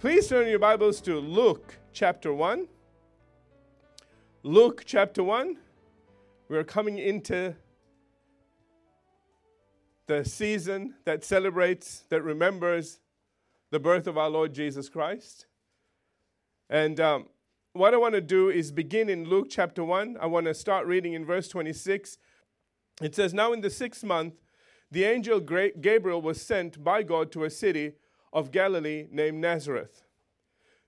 Please turn your Bibles to Luke chapter 1. Luke chapter 1. We're coming into the season that celebrates, that remembers the birth of our Lord Jesus Christ. And um, what I want to do is begin in Luke chapter 1. I want to start reading in verse 26. It says, Now in the sixth month, the angel Gabriel was sent by God to a city of Galilee named Nazareth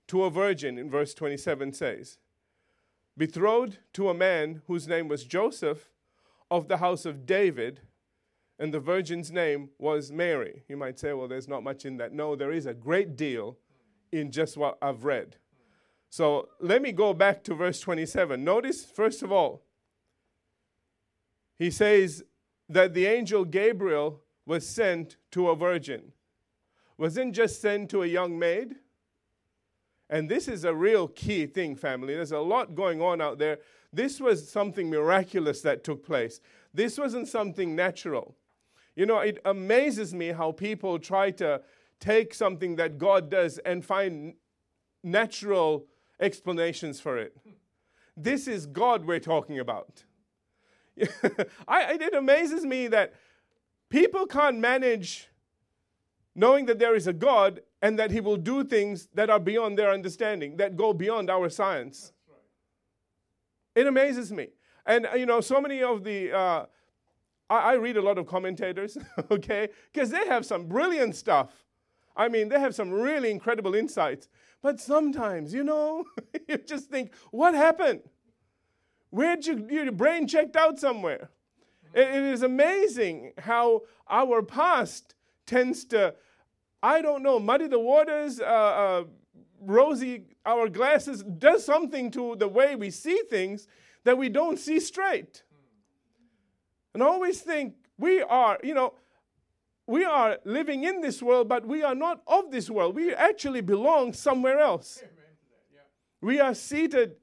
to a virgin, in verse 27 says, betrothed to a man whose name was Joseph of the house of David, and the virgin's name was Mary. You might say, well, there's not much in that. No, there is a great deal in just what I've read. So let me go back to verse 27. Notice, first of all, he says that the angel Gabriel was sent to a virgin wasn't just sent to a young maid. And this is a real key thing, family. There's a lot going on out there. This was something miraculous that took place. This wasn't something natural. You know, it amazes me how people try to take something that God does and find natural explanations for it. This is God we're talking about. I, it amazes me that people can't manage knowing that there is a God and that He will do things that are beyond their understanding, that go beyond our science. Right. It amazes me. And, you know, so many of the, uh, I, I read a lot of commentators, okay, because they have some brilliant stuff. I mean, they have some really incredible insights. But sometimes, you know, you just think, what happened? Where'd you, your brain checked out somewhere? it, it is amazing how our past tends to, I don't know, muddy the waters, uh, uh, rosy our glasses, does something to the way we see things that we don't see straight. And I always think we are, you know, we are living in this world, but we are not of this world. We actually belong somewhere else. We are seated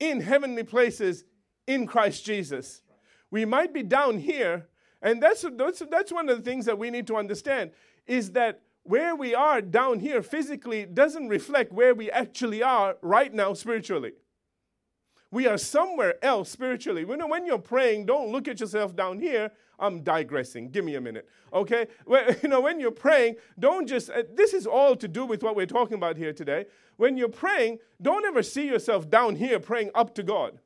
in heavenly places in Christ Jesus. We might be down here, and that's, that's, that's one of the things that we need to understand is that where we are down here physically doesn't reflect where we actually are right now spiritually. We are somewhere else spiritually. When, when you're praying, don't look at yourself down here. I'm digressing. Give me a minute. Okay? Well, you know, when you're praying, don't just, uh, this is all to do with what we're talking about here today. When you're praying, don't ever see yourself down here praying up to God.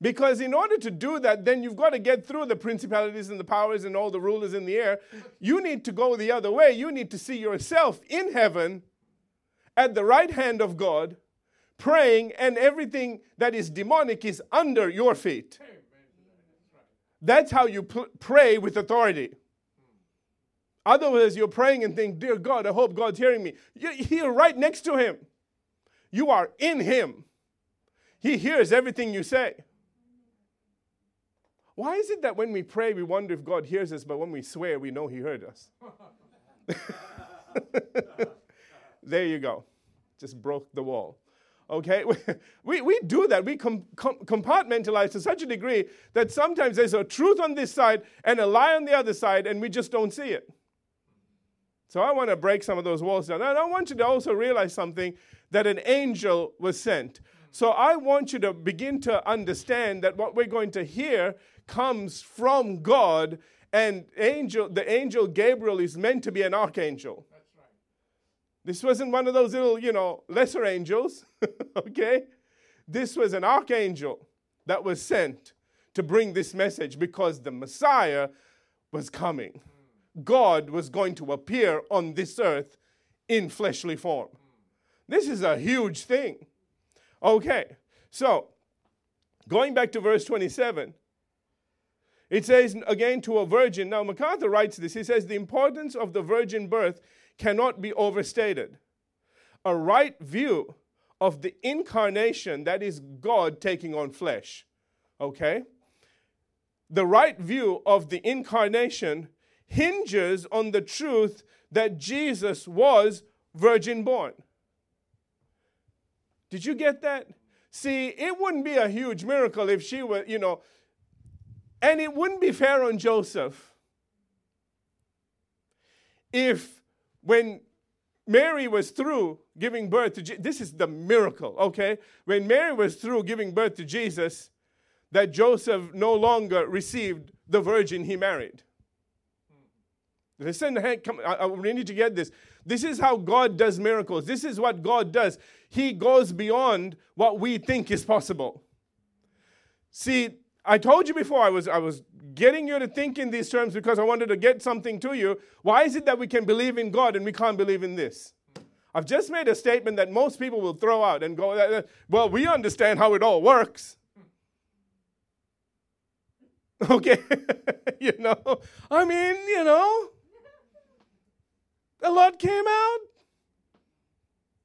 Because in order to do that, then you've got to get through the principalities and the powers and all the rulers in the air. You need to go the other way. You need to see yourself in heaven at the right hand of God, praying, and everything that is demonic is under your feet. That's how you pl- pray with authority. Otherwise, you're praying and think, Dear God, I hope God's hearing me. You're here right next to Him. You are in Him. He hears everything you say. Why is it that when we pray, we wonder if God hears us, but when we swear, we know He heard us? there you go. Just broke the wall. Okay? We, we do that. We com- com- compartmentalize to such a degree that sometimes there's a truth on this side and a lie on the other side, and we just don't see it. So I want to break some of those walls down. And I want you to also realize something that an angel was sent. So I want you to begin to understand that what we're going to hear comes from God, and angel, the angel Gabriel is meant to be an archangel. That's right. This wasn't one of those little, you know, lesser angels, okay? This was an archangel that was sent to bring this message because the Messiah was coming. Hmm. God was going to appear on this earth in fleshly form. Hmm. This is a huge thing. Okay, so going back to verse 27, it says again to a virgin. Now, MacArthur writes this. He says, The importance of the virgin birth cannot be overstated. A right view of the incarnation, that is God taking on flesh, okay? The right view of the incarnation hinges on the truth that Jesus was virgin born. Did you get that? See, it wouldn't be a huge miracle if she were, you know, and it wouldn't be fair on Joseph if, when Mary was through giving birth to this is the miracle, okay? When Mary was through giving birth to Jesus, that Joseph no longer received the virgin he married. Listen, hey, come, I, I need to get this. This is how God does miracles. This is what God does. He goes beyond what we think is possible. See, I told you before I was I was getting you to think in these terms because I wanted to get something to you. Why is it that we can believe in God and we can't believe in this? I've just made a statement that most people will throw out and go, uh, uh, well, we understand how it all works. Okay, you know, I mean, you know, a lot came out.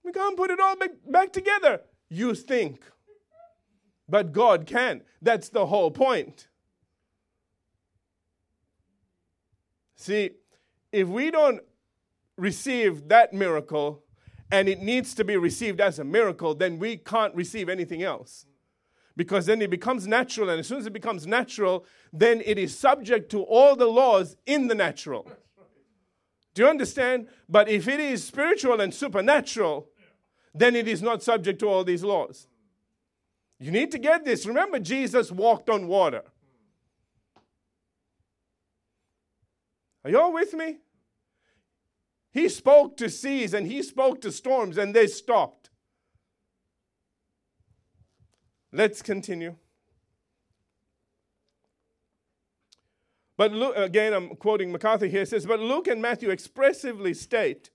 We can't put it all back, back together. You think. But God can. That's the whole point. See, if we don't receive that miracle and it needs to be received as a miracle, then we can't receive anything else. Because then it becomes natural, and as soon as it becomes natural, then it is subject to all the laws in the natural. Do you understand? But if it is spiritual and supernatural, then it is not subject to all these laws. You need to get this. Remember, Jesus walked on water. Are you all with me? He spoke to seas and he spoke to storms and they stopped. Let's continue. But Luke, again, I'm quoting MacArthur here, says, But Luke and Matthew expressively state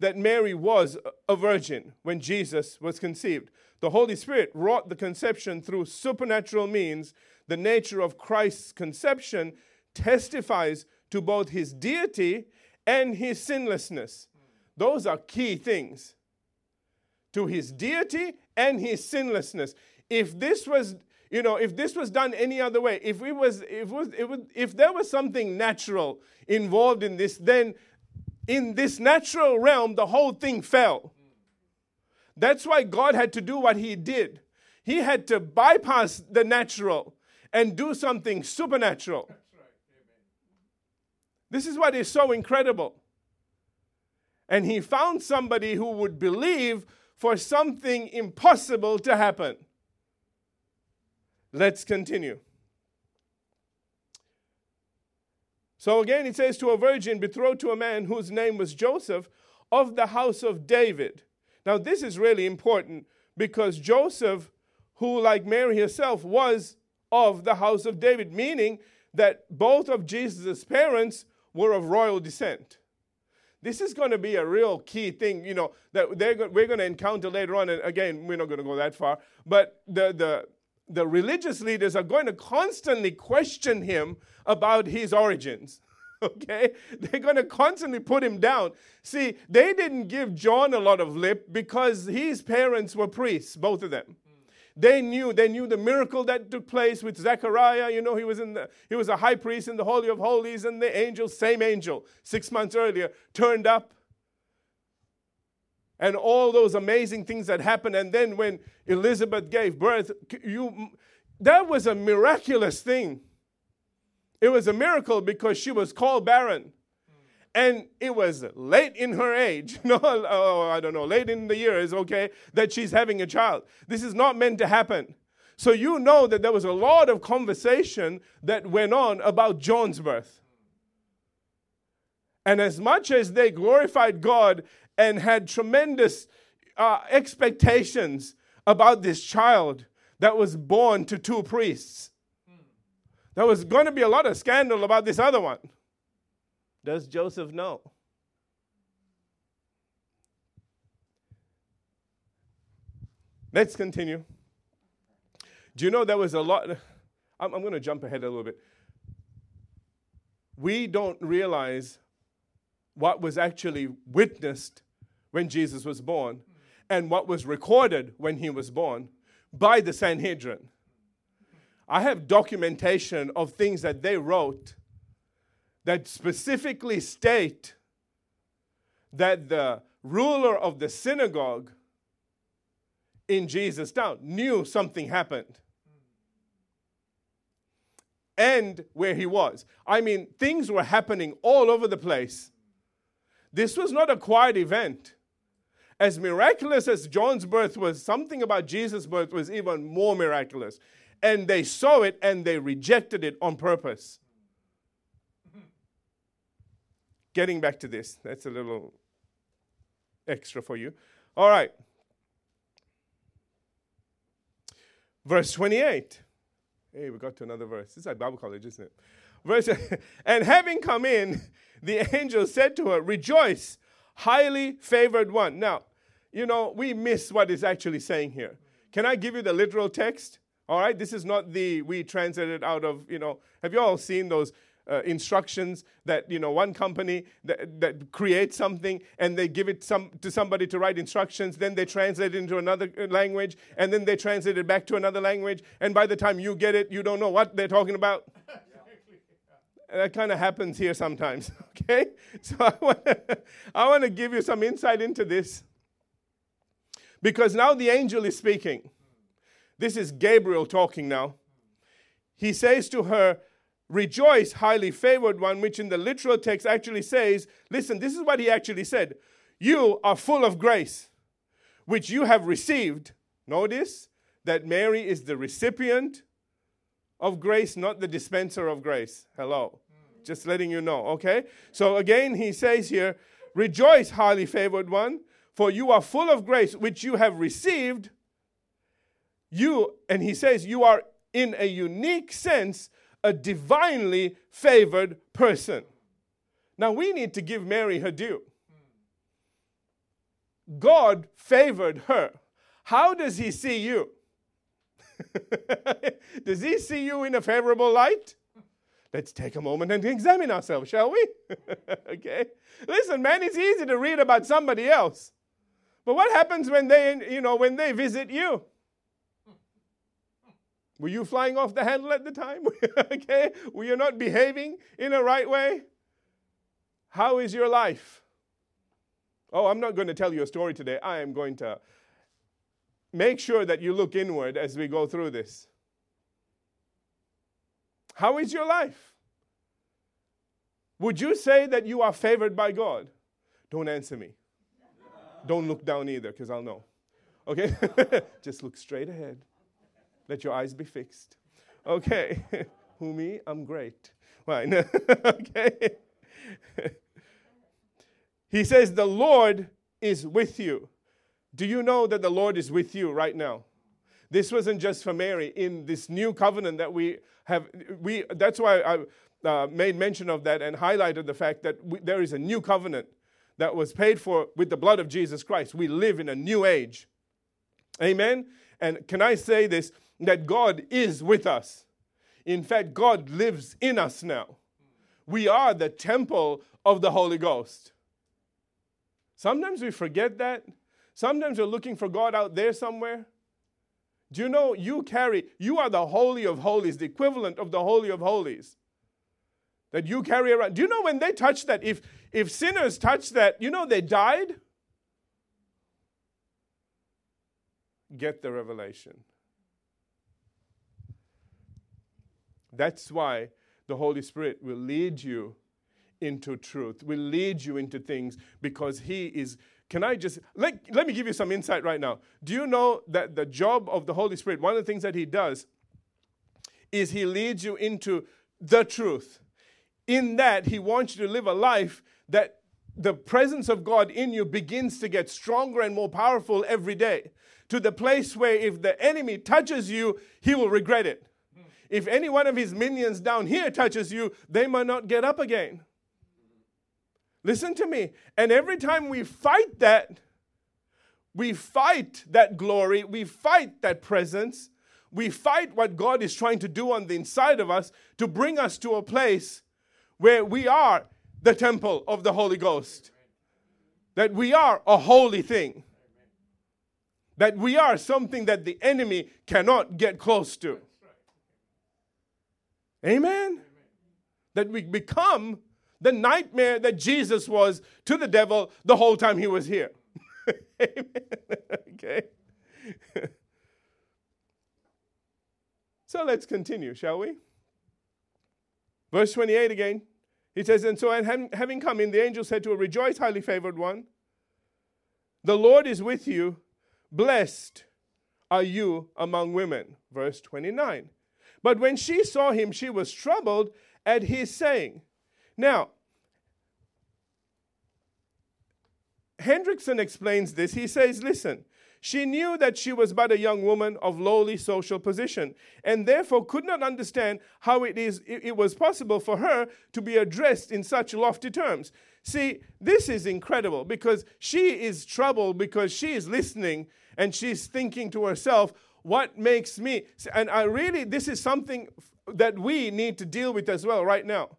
that Mary was a virgin when Jesus was conceived. The Holy Spirit wrought the conception through supernatural means. The nature of Christ's conception testifies to both his deity and his sinlessness. Those are key things. To his deity and his sinlessness. If this was you know, if this was done any other way, if it was, if, it was, if there was something natural involved in this, then in this natural realm, the whole thing fell. That's why God had to do what He did. He had to bypass the natural and do something supernatural. Right. This is what is so incredible. And He found somebody who would believe for something impossible to happen. Let's continue. So again, it says, To a virgin betrothed to a man whose name was Joseph of the house of David. Now, this is really important because Joseph, who, like Mary herself, was of the house of David, meaning that both of Jesus' parents were of royal descent. This is going to be a real key thing, you know, that we're going to encounter later on. And again, we're not going to go that far. But the, the, the religious leaders are going to constantly question him about his origins. Okay? They're going to constantly put him down. See, they didn't give John a lot of lip because his parents were priests, both of them. They knew, they knew the miracle that took place with Zechariah. You know, he was in the, he was a high priest in the Holy of Holies, and the angel, same angel, six months earlier, turned up and all those amazing things that happened. And then when Elizabeth gave birth, you, that was a miraculous thing. It was a miracle because she was called barren. And it was late in her age, no, oh, I don't know, late in the years, okay, that she's having a child. This is not meant to happen. So you know that there was a lot of conversation that went on about John's birth. And as much as they glorified God and had tremendous uh, expectations about this child that was born to two priests. There was going to be a lot of scandal about this other one. Does Joseph know? Let's continue. Do you know there was a lot? I'm, I'm going to jump ahead a little bit. We don't realize what was actually witnessed when Jesus was born and what was recorded when he was born by the Sanhedrin. I have documentation of things that they wrote that specifically state that the ruler of the synagogue in Jesus' town knew something happened. And where he was. I mean, things were happening all over the place This was not a quiet event. As miraculous as John's birth was, something about Jesus' birth was even more miraculous. And they saw it and they rejected it on purpose. Getting back to this, that's a little extra for you. All right. Verse 28. Hey, we got to another verse. Is like Bible college, isn't it? Verse, and having come in, the angel said to her, Rejoice, highly favored one. Now, you know, we miss what is actually saying here. Can I give you the literal text? All right, this is not the we translated out of, you know, have you all seen those uh, instructions that, you know, one company that, that creates something and they give it some, to somebody to write instructions, then they translate it into another uh, language, and then they translate it back to another language, and by the time you get it, you don't know what they're talking about? that kind of happens here sometimes, okay? So I want, I want to give you some insight into this. Because now the angel is speaking. This is Gabriel talking now. He says to her, Rejoice, highly favored one, which in the literal text actually says, Listen, this is what he actually said. You are full of grace, which you have received. Notice that Mary is the recipient of grace, not the dispenser of grace. Hello. Just letting you know, okay? So again, he says here, Rejoice, highly favored one, for you are full of grace, which you have received. You, and he says, you are in a unique sense a divinely favored person. Now we need to give Mary her due. God favored her. How does he see you? Does he see you in a favorable light? Let's take a moment and examine ourselves, shall we? okay. Listen, man, it's easy to read about somebody else. But what happens when they, you know, when they visit you? Were you flying off the handle at the time? okay? Were you not behaving in a right way? How is your life? Oh, I'm not going to tell you a story today. I am going to make sure that you look inward as we go through this. How is your life? Would you say that you are favored by God? Don't answer me. Don't look down either, because I'll know. Okay? Just look straight ahead. Let your eyes be fixed. Okay. Who me? I'm great. Fine. okay. he says, The Lord is with you. Do you know that the Lord is with you right now? This wasn't just for Mary. In this new covenant that we have, we that's why I uh, made mention of that and highlighted the fact that we, there is a new covenant that was paid for with the blood of Jesus Christ. We live in a new age. Amen. And can I say this? That God is with us. In fact, God lives in us now. We are the temple of the Holy Ghost. Sometimes we forget that. Sometimes we're looking for God out there somewhere. Do you know you carry, you are the Holy of Holies, the equivalent of the Holy of Holies that you carry around. Do you know when they touch that, if, if sinners touch that, you know they died? Get the revelation. That's why the Holy Spirit will lead you into truth, will lead you into things because He is. Can I just let, let me give you some insight right now? Do you know that the job of the Holy Spirit, one of the things that He does, is He leads you into the truth. In that, He wants you to live a life that the presence of God in you begins to get stronger and more powerful every day to the place where if the enemy touches you, he will regret it. If any one of his minions down here touches you, they might not get up again. Listen to me. And every time we fight that, we fight that glory, we fight that presence, we fight what God is trying to do on the inside of us to bring us to a place where we are the temple of the Holy Ghost. That we are a holy thing. That we are something that the enemy cannot get close to. Amen? That we become the nightmare that Jesus was to the devil the whole time he was here. Amen. okay. so let's continue, shall we? Verse 28 again. He says, And so, and having come in, the angel said to her, Rejoice, highly favored one. The Lord is with you. Blessed are you among women. Verse 29. But when she saw him, she was troubled at his saying. Now, Hendriksen explains this. He says, Listen, she knew that she was but a young woman of lowly social position, and therefore could not understand how it, is, it was possible for her to be addressed in such lofty terms. See, this is incredible because she is troubled because she is listening and she's thinking to herself, what makes me? And I really, this is something that we need to deal with as well right now.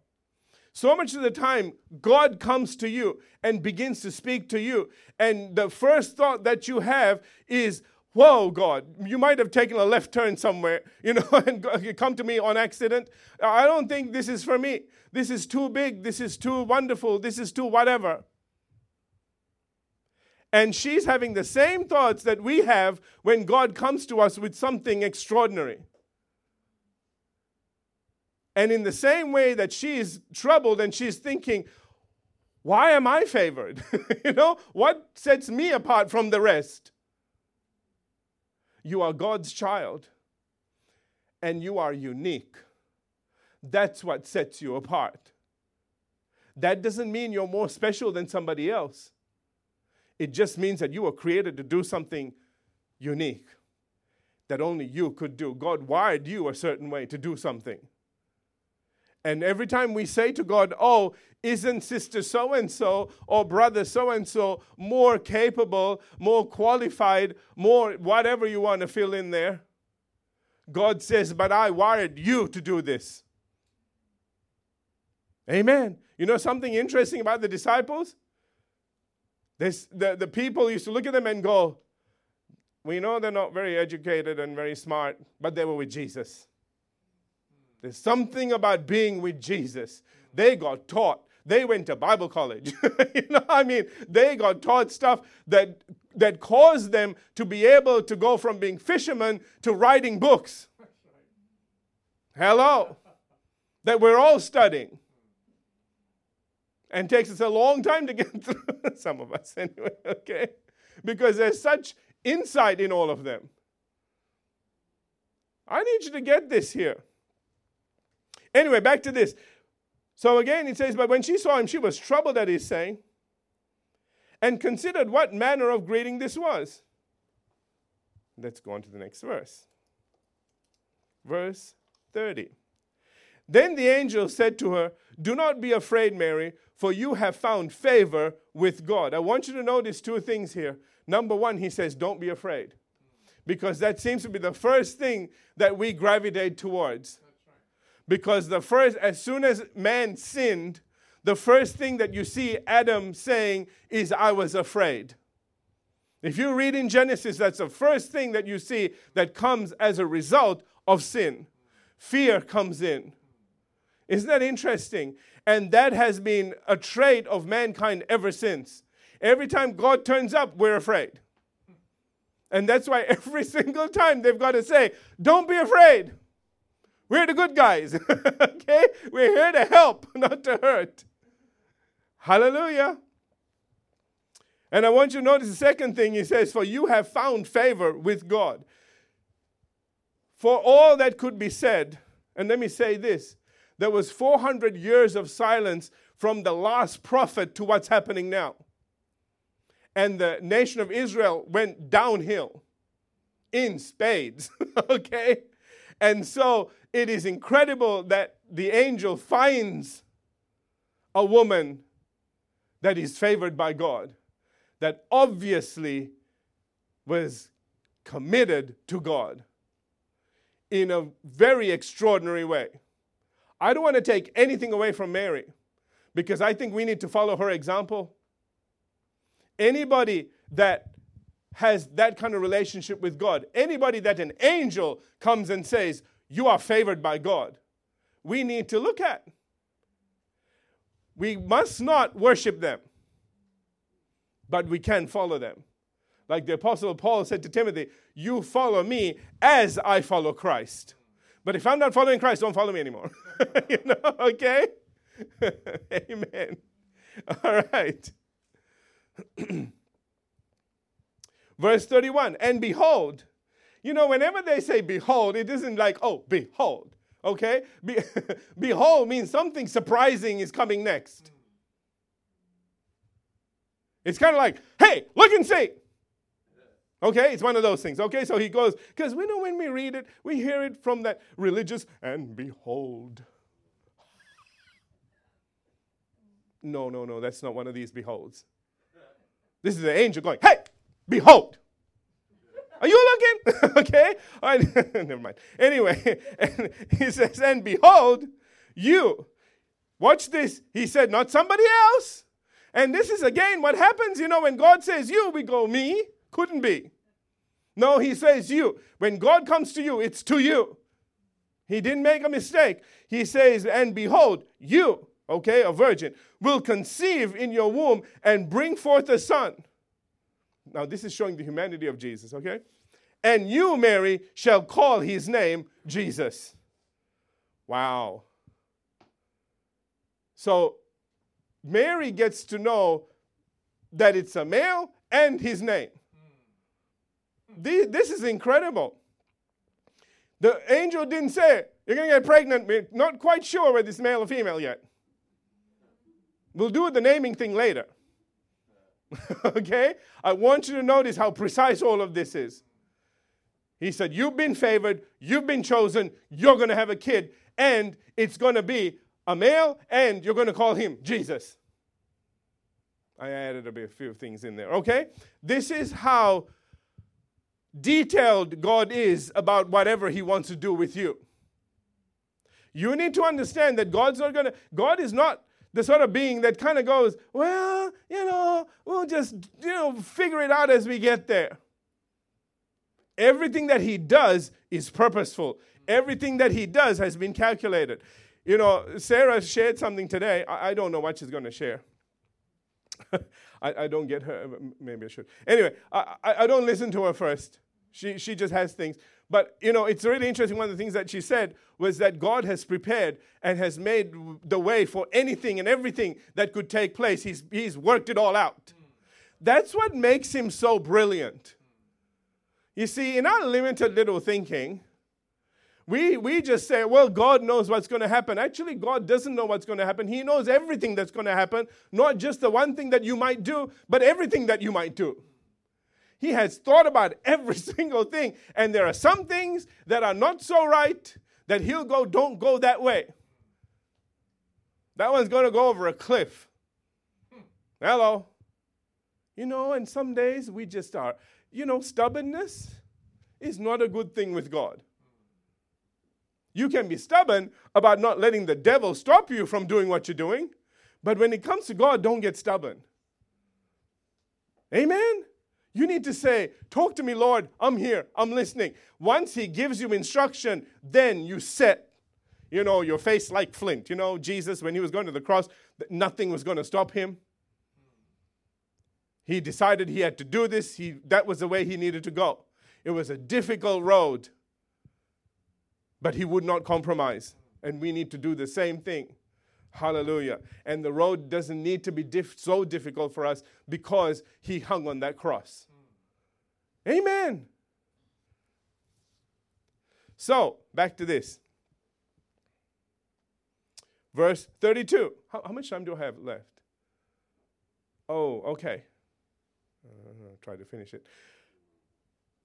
So much of the time, God comes to you and begins to speak to you. And the first thought that you have is, Whoa, God, you might have taken a left turn somewhere, you know, and come to me on accident. I don't think this is for me. This is too big. This is too wonderful. This is too whatever. And she's having the same thoughts that we have when God comes to us with something extraordinary. And in the same way that she's troubled and she's thinking, why am I favored? you know, what sets me apart from the rest? You are God's child and you are unique. That's what sets you apart. That doesn't mean you're more special than somebody else. It just means that you were created to do something unique that only you could do. God wired you a certain way to do something. And every time we say to God, Oh, isn't sister so and so or brother so and so more capable, more qualified, more whatever you want to fill in there? God says, But I wired you to do this. Amen. You know something interesting about the disciples? This, the, the people used to look at them and go, We know they're not very educated and very smart, but they were with Jesus. There's something about being with Jesus. They got taught. They went to Bible college. you know, I mean, they got taught stuff that that caused them to be able to go from being fishermen to writing books. Hello. That we're all studying. And takes us a long time to get through, some of us anyway, okay? Because there's such insight in all of them. I need you to get this here. Anyway, back to this. So again, it says, But when she saw him, she was troubled at his saying, and considered what manner of greeting this was. Let's go on to the next verse. Verse 30. Then the angel said to her, Do not be afraid, Mary, for you have found favor with God. I want you to notice two things here. Number one, he says, Don't be afraid. Because that seems to be the first thing that we gravitate towards. Because the first, as soon as man sinned, the first thing that you see Adam saying is, I was afraid. If you read in Genesis, that's the first thing that you see that comes as a result of sin. Fear comes in. Isn't that interesting? And that has been a trait of mankind ever since. Every time God turns up, we're afraid. And that's why every single time they've got to say, Don't be afraid. We're the good guys. okay? We're here to help, not to hurt. Hallelujah. And I want you to notice the second thing he says, For you have found favor with God. For all that could be said, and let me say this there was 400 years of silence from the last prophet to what's happening now. And the nation of Israel went downhill in spades, okay? And so it is incredible that the angel finds a woman that is favored by God, that obviously was committed to God in a very extraordinary way. I don't want to take anything away from Mary because I think we need to follow her example. Anybody that has that kind of relationship with God, anybody that an angel comes and says, you are favored by God, we need to look at. We must not worship them, but we can follow them. Like the Apostle Paul said to Timothy, You follow me as I follow Christ. But if I'm not following Christ, don't follow me anymore. you know, okay? Amen. All right. Verse 31 And behold, you know, whenever they say behold, it isn't like, oh, behold. Okay? Be- behold means something surprising is coming next. It's kind of like, hey, look and see. Okay, it's one of those things. Okay, so he goes, because we know when we read it, we hear it from that religious, and behold. No, no, no, that's not one of these beholds. This is an angel going, hey, behold. Are you looking? okay, all right, never mind. Anyway, and he says, and behold, you. Watch this. He said, not somebody else. And this is again what happens, you know, when God says you, we go, me? Couldn't be. No, he says you. When God comes to you, it's to you. He didn't make a mistake. He says, and behold, you, okay, a virgin, will conceive in your womb and bring forth a son. Now, this is showing the humanity of Jesus, okay? And you, Mary, shall call his name Jesus. Wow. So, Mary gets to know that it's a male and his name. This is incredible. The angel didn't say, You're going to get pregnant. We're not quite sure whether it's male or female yet. We'll do the naming thing later. okay? I want you to notice how precise all of this is. He said, You've been favored, you've been chosen, you're going to have a kid, and it's going to be a male, and you're going to call him Jesus. I added a, bit, a few things in there. Okay? This is how detailed God is about whatever He wants to do with you. You need to understand that God's not going to, God is not the sort of being that kind of goes, well, you know, we'll just, you know, figure it out as we get there. Everything that He does is purposeful, everything that He does has been calculated. You know, Sarah shared something today. I, I don't know what she's going to share. I, I, don't get her. Maybe I should. Anyway, I, I, don't listen to her first. She, she just has things. But, you know, it's really interesting. One of the things that she said was that God has prepared and has made the way for anything and everything that could take place. He's, he's worked it all out. That's what makes him so brilliant. You see, in our limited little thinking, we, we just say, well, God knows what's going to happen. Actually, God doesn't know what's going to happen. He knows everything that's going to happen, not just the one thing that you might do, but everything that you might do. He has thought about every single thing. And there are some things that are not so right that He'll go, don't go that way. That one's going to go over a cliff. Hello. You know, and some days we just are. You know, stubbornness is not a good thing with God. You can be stubborn about not letting the devil stop you from doing what you're doing, but when it comes to God, don't get stubborn. Amen? You need to say, Talk to me, Lord. I'm here. I'm listening. Once He gives you instruction, then you set, you know, your face like flint. You know, Jesus, when He was going to the cross, nothing was going to stop Him. He decided He had to do this. He, that was the way He needed to go. It was a difficult road but he would not compromise. And we need to do the same thing. Hallelujah. And the road doesn't need to be diff- so difficult for us because he hung on that cross. Amen. So, back to this. Verse 32. How, how much time do I have left? Oh, okay. Uh, try to finish it.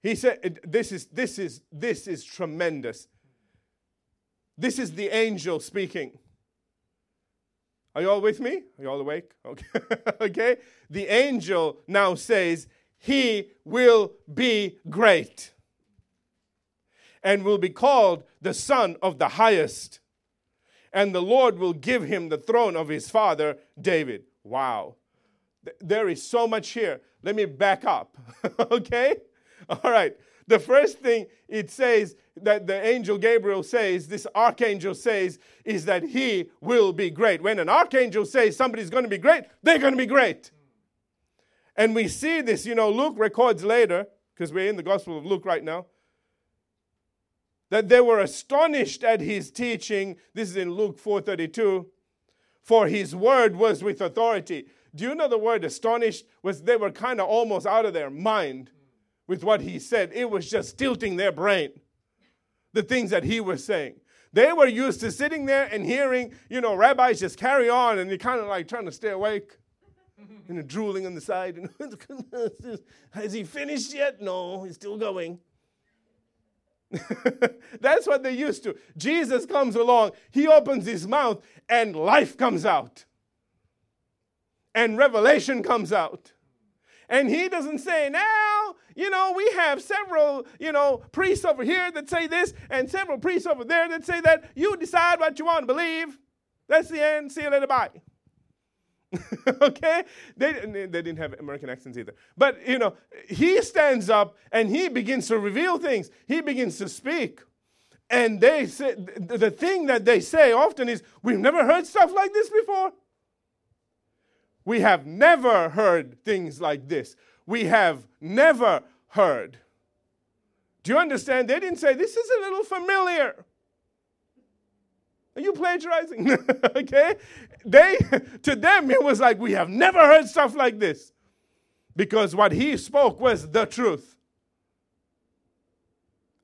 He said, "This is this is this is tremendous." This is the angel speaking. Are you all with me? Are you all awake? Okay. okay. The angel now says, He will be great and will be called the Son of the Highest. And the Lord will give him the throne of his father David. Wow. There is so much here. Let me back up. okay? All right. The first thing it says that the angel Gabriel says, this archangel says, is that he will be great. When an archangel says somebody's going to be great, they're going to be great. And we see this, you know, Luke records later, because we're in the Gospel of Luke right now, that they were astonished at his teaching. This is in Luke 4:32. for his word was with authority. Do you know the word astonished was they were kind of almost out of their mind with what he said. It was just tilting their brain. The things that he was saying. They were used to sitting there and hearing, you know, rabbis just carry on and you're kind of like trying to stay awake. and drooling on the side. Oh, has he finished yet? No, he's still going. That's what they used to. Jesus comes along, he opens his mouth, and life comes out. And revelation comes out. And he doesn't say, now, you know, we have several, you know, priests over here that say this, and several priests over there that say that. You decide what you want to believe. That's the end. See you later. Bye. okay? They, they didn't have American accents either. But, you know, he stands up and he begins to reveal things. He begins to speak. And they say, the thing that they say often is, We've never heard stuff like this before. We have never heard things like this. We have never heard. Do you understand? They didn't say, This is a little familiar. Are you plagiarizing? okay? They to them it was like we have never heard stuff like this. Because what he spoke was the truth.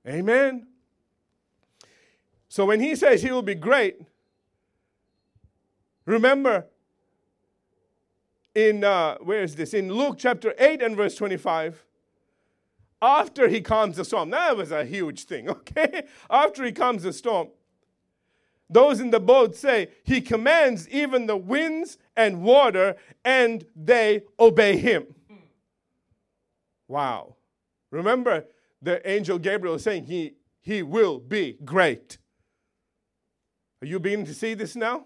Amen. So when he says he will be great, remember in uh, where is this? In Luke chapter 8 and verse 25. After he calms the storm, that was a huge thing, okay? After he calms the storm, those in the boat say, He commands even the winds and water, and they obey him. Wow. Remember, the angel Gabriel saying he, he will be great. Are you beginning to see this now?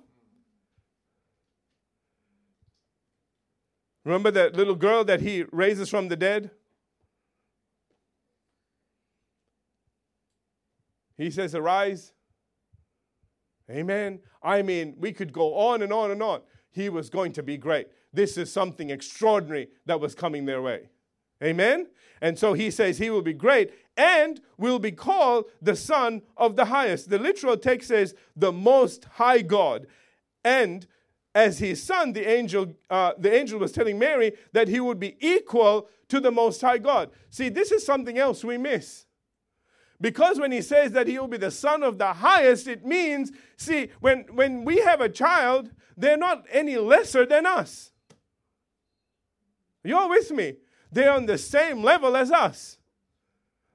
Remember that little girl that he raises from the dead? He says, Arise Amen. I mean, we could go on and on and on. He was going to be great. This is something extraordinary that was coming their way. Amen. And so he says he will be great and will be called the Son of the Highest. The literal text says the Most High God. And as his son, the angel, uh, the angel was telling Mary that he would be equal to the Most High God. See, this is something else we miss. Because when he says that he will be the son of the highest, it means, see, when, when we have a child, they're not any lesser than us. You're with me. They're on the same level as us.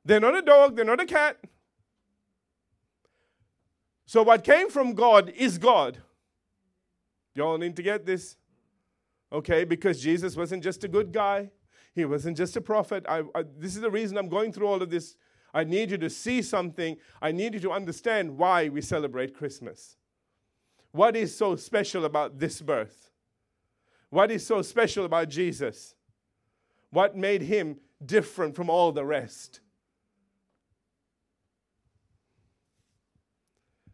They're not a dog, they're not a cat. So, what came from God is God. Y'all need to get this. Okay, because Jesus wasn't just a good guy, he wasn't just a prophet. I, I, this is the reason I'm going through all of this I need you to see something. I need you to understand why we celebrate Christmas. What is so special about this birth? What is so special about Jesus? What made him different from all the rest?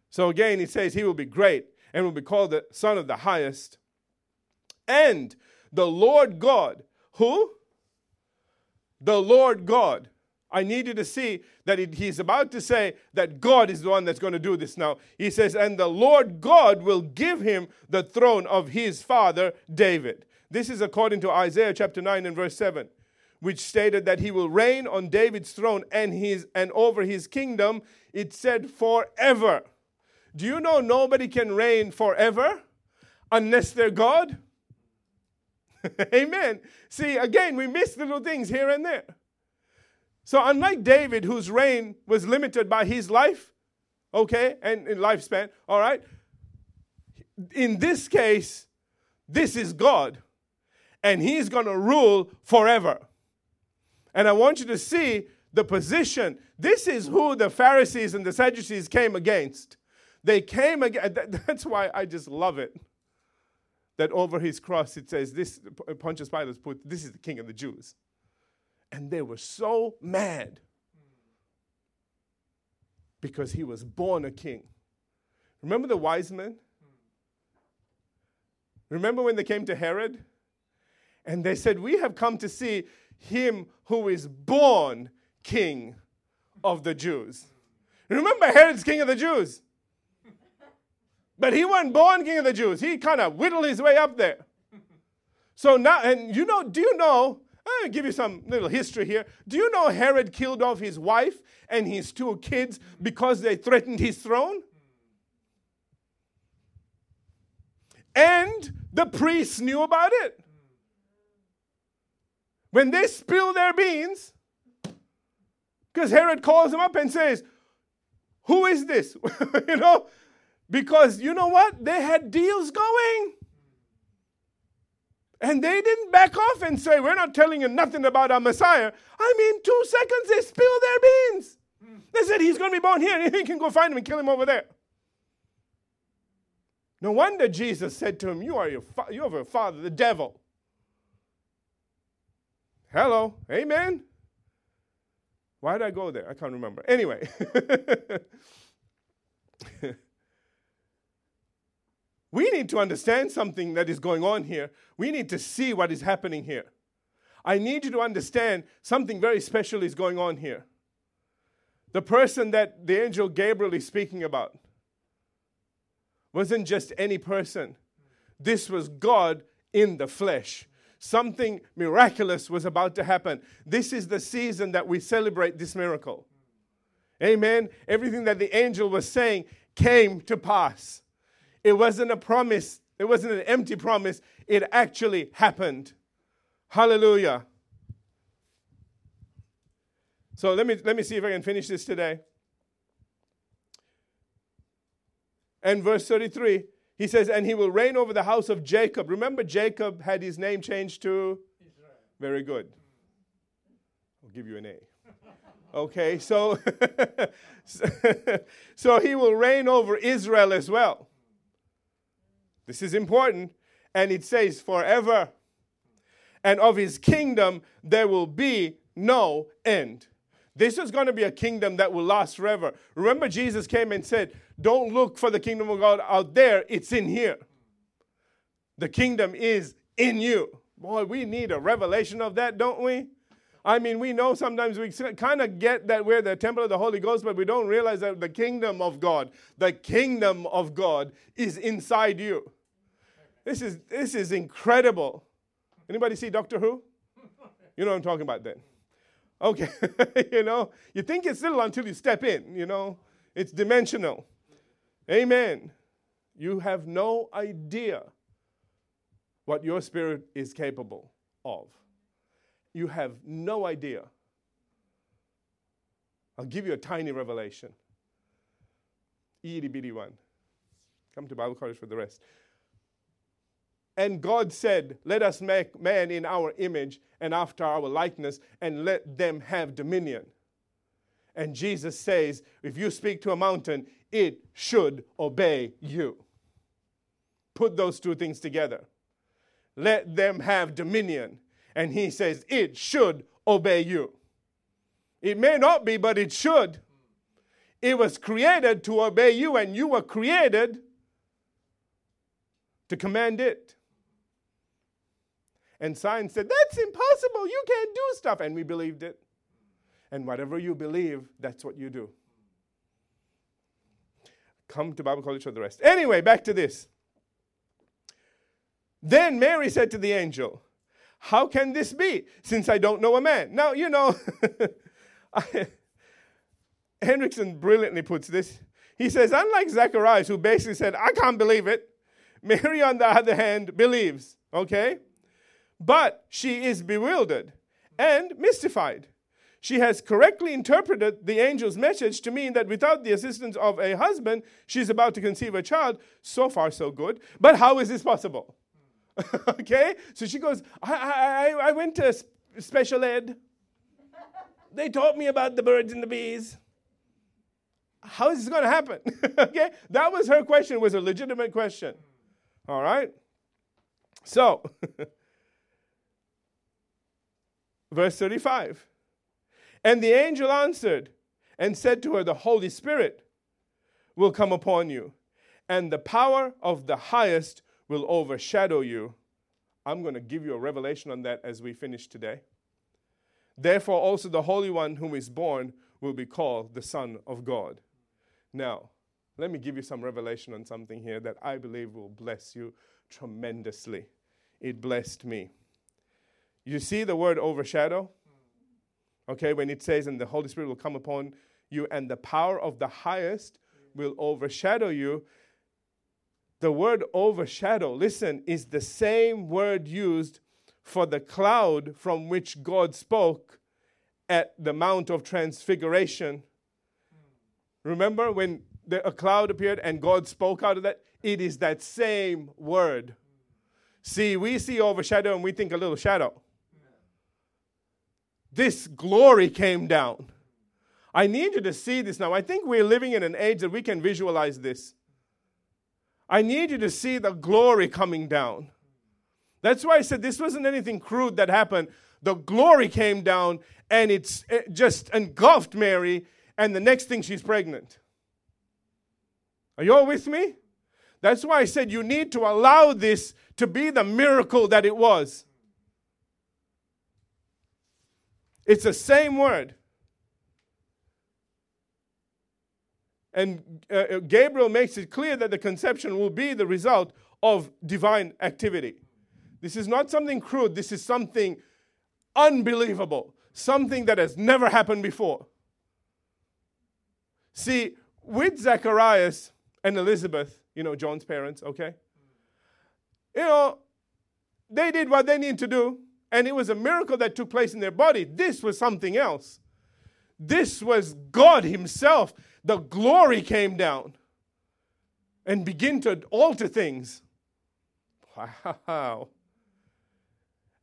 So again, he says he will be great and will be called the Son of the Highest. And the Lord God, who? The Lord God I need you to see that he's about to say that God is the one that's going to do this now. He says, And the Lord God will give him the throne of his father David. This is according to Isaiah chapter 9 and verse 7, which stated that he will reign on David's throne and, his, and over his kingdom. It said forever. Do you know nobody can reign forever unless they're God? Amen. See, again, we miss little things here and there. So, unlike David, whose reign was limited by his life, okay, and in lifespan, all right, in this case, this is God, and he's going to rule forever. And I want you to see the position. This is who the Pharisees and the Sadducees came against. They came again. that's why I just love it. That over his cross it says, This, Pontius Pilate put, This is the King of the Jews and they were so mad because he was born a king. Remember the wise men? Remember when they came to Herod? And they said, We have come to see him who is born king of the Jews. Remember, Herod's king of the Jews. But he wasn't born king of the Jews. He kind of whittled his way up there. So now, and you know, do you know? I'll give you some little history here. Do you know Herod killed off his wife and his two kids because they threatened his throne? And the priests knew about it. When they spill their beans, because Herod calls them up and says, Who is this? you know, because you know what? They had deals going. And they didn't back off and say, We're not telling you nothing about our Messiah. I mean, two seconds they spilled their beans. They said, He's going to be born here, and you can go find him and kill him over there. No wonder Jesus said to him, You are your fa- you have a father, the devil. Hello, amen. Why did I go there? I can't remember. Anyway. we need to understand something that is going on here. We need to see what is happening here. I need you to understand something very special is going on here. The person that the angel Gabriel is speaking about wasn't just any person, this was God in the flesh. Something miraculous was about to happen. This is the season that we celebrate this miracle. Amen. Everything that the angel was saying came to pass. It wasn't a promise, it wasn't an empty promise, it actually happened. Hallelujah. So let me, let me see if I can finish this today. And verse 33 he says, and he will reign over the house of Jacob. Remember, Jacob had his name changed to? Israel. Very good. I'll give you an A. Okay, so, so he will reign over Israel as well. This is important. And it says, forever. And of his kingdom there will be no end. This is going to be a kingdom that will last forever. Remember, Jesus came and said, Don't look for the kingdom of God out there, it's in here. The kingdom is in you. Boy, we need a revelation of that, don't we? I mean, we know sometimes we kind of get that we're the temple of the Holy Ghost, but we don't realize that the kingdom of God, the kingdom of God is inside you. This is, this is incredible. Anybody see Doctor Who? You know what I'm talking about then. Okay, you know, you think it's little until you step in, you know, it's dimensional. Amen. You have no idea what your spirit is capable of. You have no idea. I'll give you a tiny revelation. Itty bitty one. Come to Bible college for the rest. And God said, Let us make man in our image and after our likeness, and let them have dominion. And Jesus says, If you speak to a mountain, it should obey you. Put those two things together. Let them have dominion. And he says, It should obey you. It may not be, but it should. It was created to obey you, and you were created to command it. And science said, That's impossible. You can't do stuff. And we believed it. And whatever you believe, that's what you do. Come to Bible college for the rest. Anyway, back to this. Then Mary said to the angel, How can this be, since I don't know a man? Now, you know, Hendriksen brilliantly puts this. He says, Unlike Zacharias, who basically said, I can't believe it, Mary, on the other hand, believes. Okay? But she is bewildered and mystified. She has correctly interpreted the angel's message to mean that without the assistance of a husband, she's about to conceive a child. So far, so good. But how is this possible? okay? So she goes, I, I, I went to special ed. They taught me about the birds and the bees. How is this going to happen? okay? That was her question, was a legitimate question. All right? So, Verse 35. And the angel answered and said to her, The Holy Spirit will come upon you, and the power of the highest will overshadow you. I'm going to give you a revelation on that as we finish today. Therefore, also the Holy One whom is born will be called the Son of God. Now, Let me give you some revelation on something here that I believe will bless you tremendously. It blessed me. You see the word overshadow? Okay, when it says, and the Holy Spirit will come upon you, and the power of the highest will overshadow you. The word overshadow, listen, is the same word used for the cloud from which God spoke at the Mount of Transfiguration. Remember when the, a cloud appeared and God spoke out of that? It is that same word. See, we see overshadow and we think a little shadow. This glory came down. I need you to see this now. I think we're living in an age that we can visualize this. I need you to see the glory coming down. That's why I said this wasn't anything crude that happened. The glory came down and it's it just engulfed Mary, and the next thing she's pregnant. Are you all with me? That's why I said you need to allow this to be the miracle that it was. It's the same word. And uh, uh, Gabriel makes it clear that the conception will be the result of divine activity. This is not something crude, this is something unbelievable, something that has never happened before. See, with Zacharias and Elizabeth, you know, John's parents, okay? You know, they did what they needed to do, and it was a miracle that took place in their body. This was something else. This was God Himself. The glory came down and began to alter things. Wow.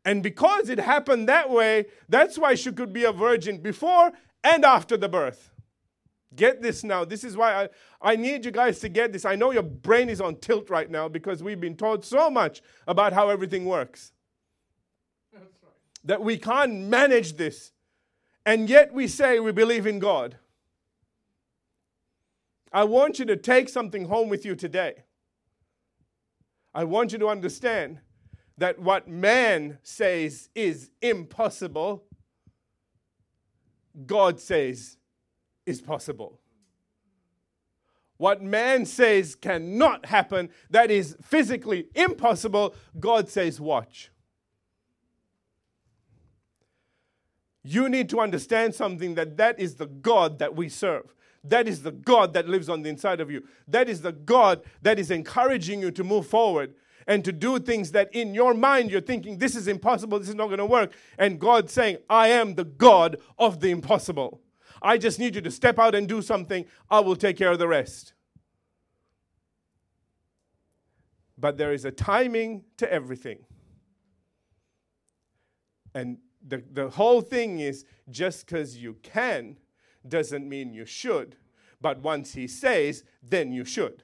And because it happened that way, that's why she could be a virgin before and after the birth. Get this now. This is why I, I need you guys to get this. I know your brain is on tilt right now because we've been taught so much about how everything works. That we can't manage this. And yet we say we believe in God. I want you to take something home with you today. I want you to understand that what man says is impossible, God says is possible. What man says cannot happen, that is physically impossible, God says, watch. You need to understand something that that is the God that we serve. That is the God that lives on the inside of you. That is the God that is encouraging you to move forward and to do things that in your mind you're thinking, this is impossible, this is not going to work. And God saying, I am the God of the impossible. I just need you to step out and do something. I will take care of the rest. But there is a timing to everything. And the, the whole thing is just because you can doesn't mean you should. But once he says, then you should.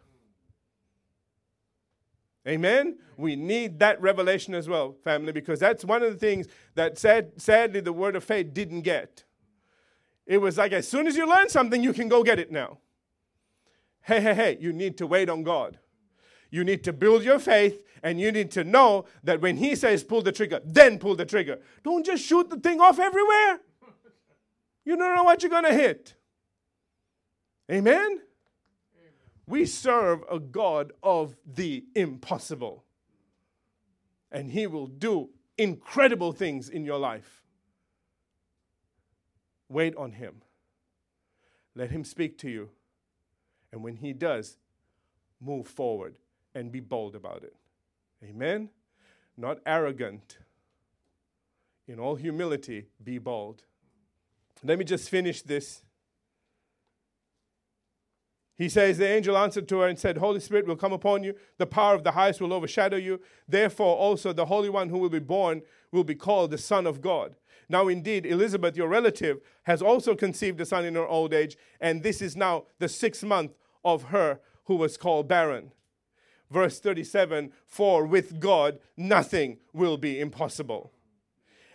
Amen? We need that revelation as well, family, because that's one of the things that sad, sadly the word of faith didn't get. It was like as soon as you learn something, you can go get it now. Hey, hey, hey, you need to wait on God. You need to build your faith and you need to know that when He says pull the trigger, then pull the trigger. Don't just shoot the thing off everywhere. You don't know what you're going to hit. Amen? We serve a God of the impossible. And He will do incredible things in your life. Wait on Him. Let Him speak to you. And when He does, move forward and be bold about it. Amen? Not arrogant. In all humility, be bold. Let me just finish this he says, The angel answered to her and said, Holy Spirit will come upon you, the power of the highest will overshadow you. Therefore, also the Holy One who will be born will be called the Son of God. Now, indeed, Elizabeth, your relative, has also conceived a son in her old age, and this is now the sixth month of her who was called barren. Verse 37 For with God nothing will be impossible.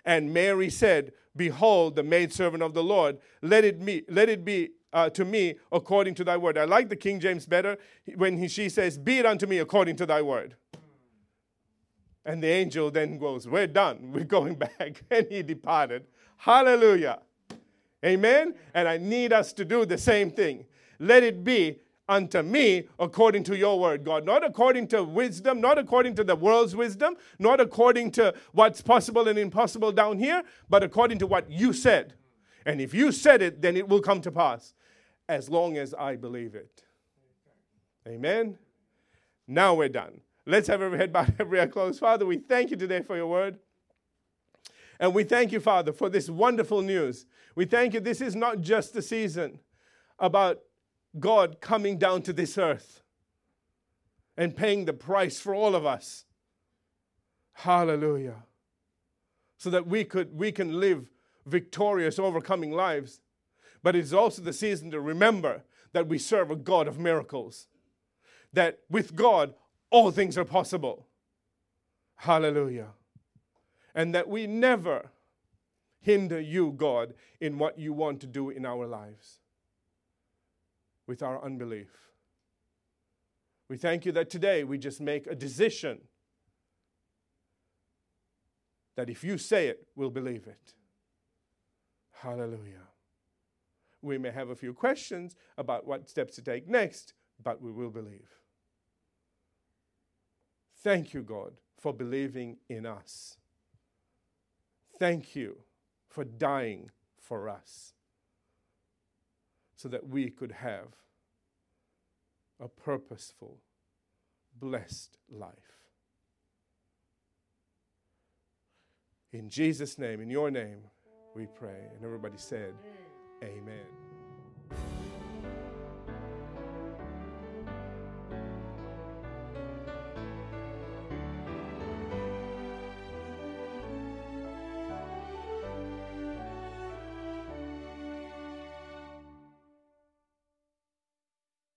And Mary said, Behold, the maidservant of the Lord, let it, be, let it be uh, to me according to thy word. I like the King James better when he, she says, Be it unto me according to thy word. And the angel then goes, We're done. We're going back. And he departed. Hallelujah. Amen. And I need us to do the same thing. Let it be unto me according to your word, God. Not according to wisdom, not according to the world's wisdom, not according to what's possible and impossible down here, but according to what you said. And if you said it, then it will come to pass as long as I believe it. Amen. Now we're done. Let's have every head bowed, every eye closed. Father, we thank you today for your word. And we thank you, Father, for this wonderful news. We thank you. This is not just a season about God coming down to this earth and paying the price for all of us. Hallelujah. So that we could we can live victorious, overcoming lives. But it's also the season to remember that we serve a God of miracles. That with God, all things are possible. Hallelujah. And that we never hinder you, God, in what you want to do in our lives with our unbelief. We thank you that today we just make a decision that if you say it, we'll believe it. Hallelujah. We may have a few questions about what steps to take next, but we will believe. Thank you, God, for believing in us. Thank you for dying for us so that we could have a purposeful, blessed life. In Jesus' name, in your name, we pray. And everybody said, Amen.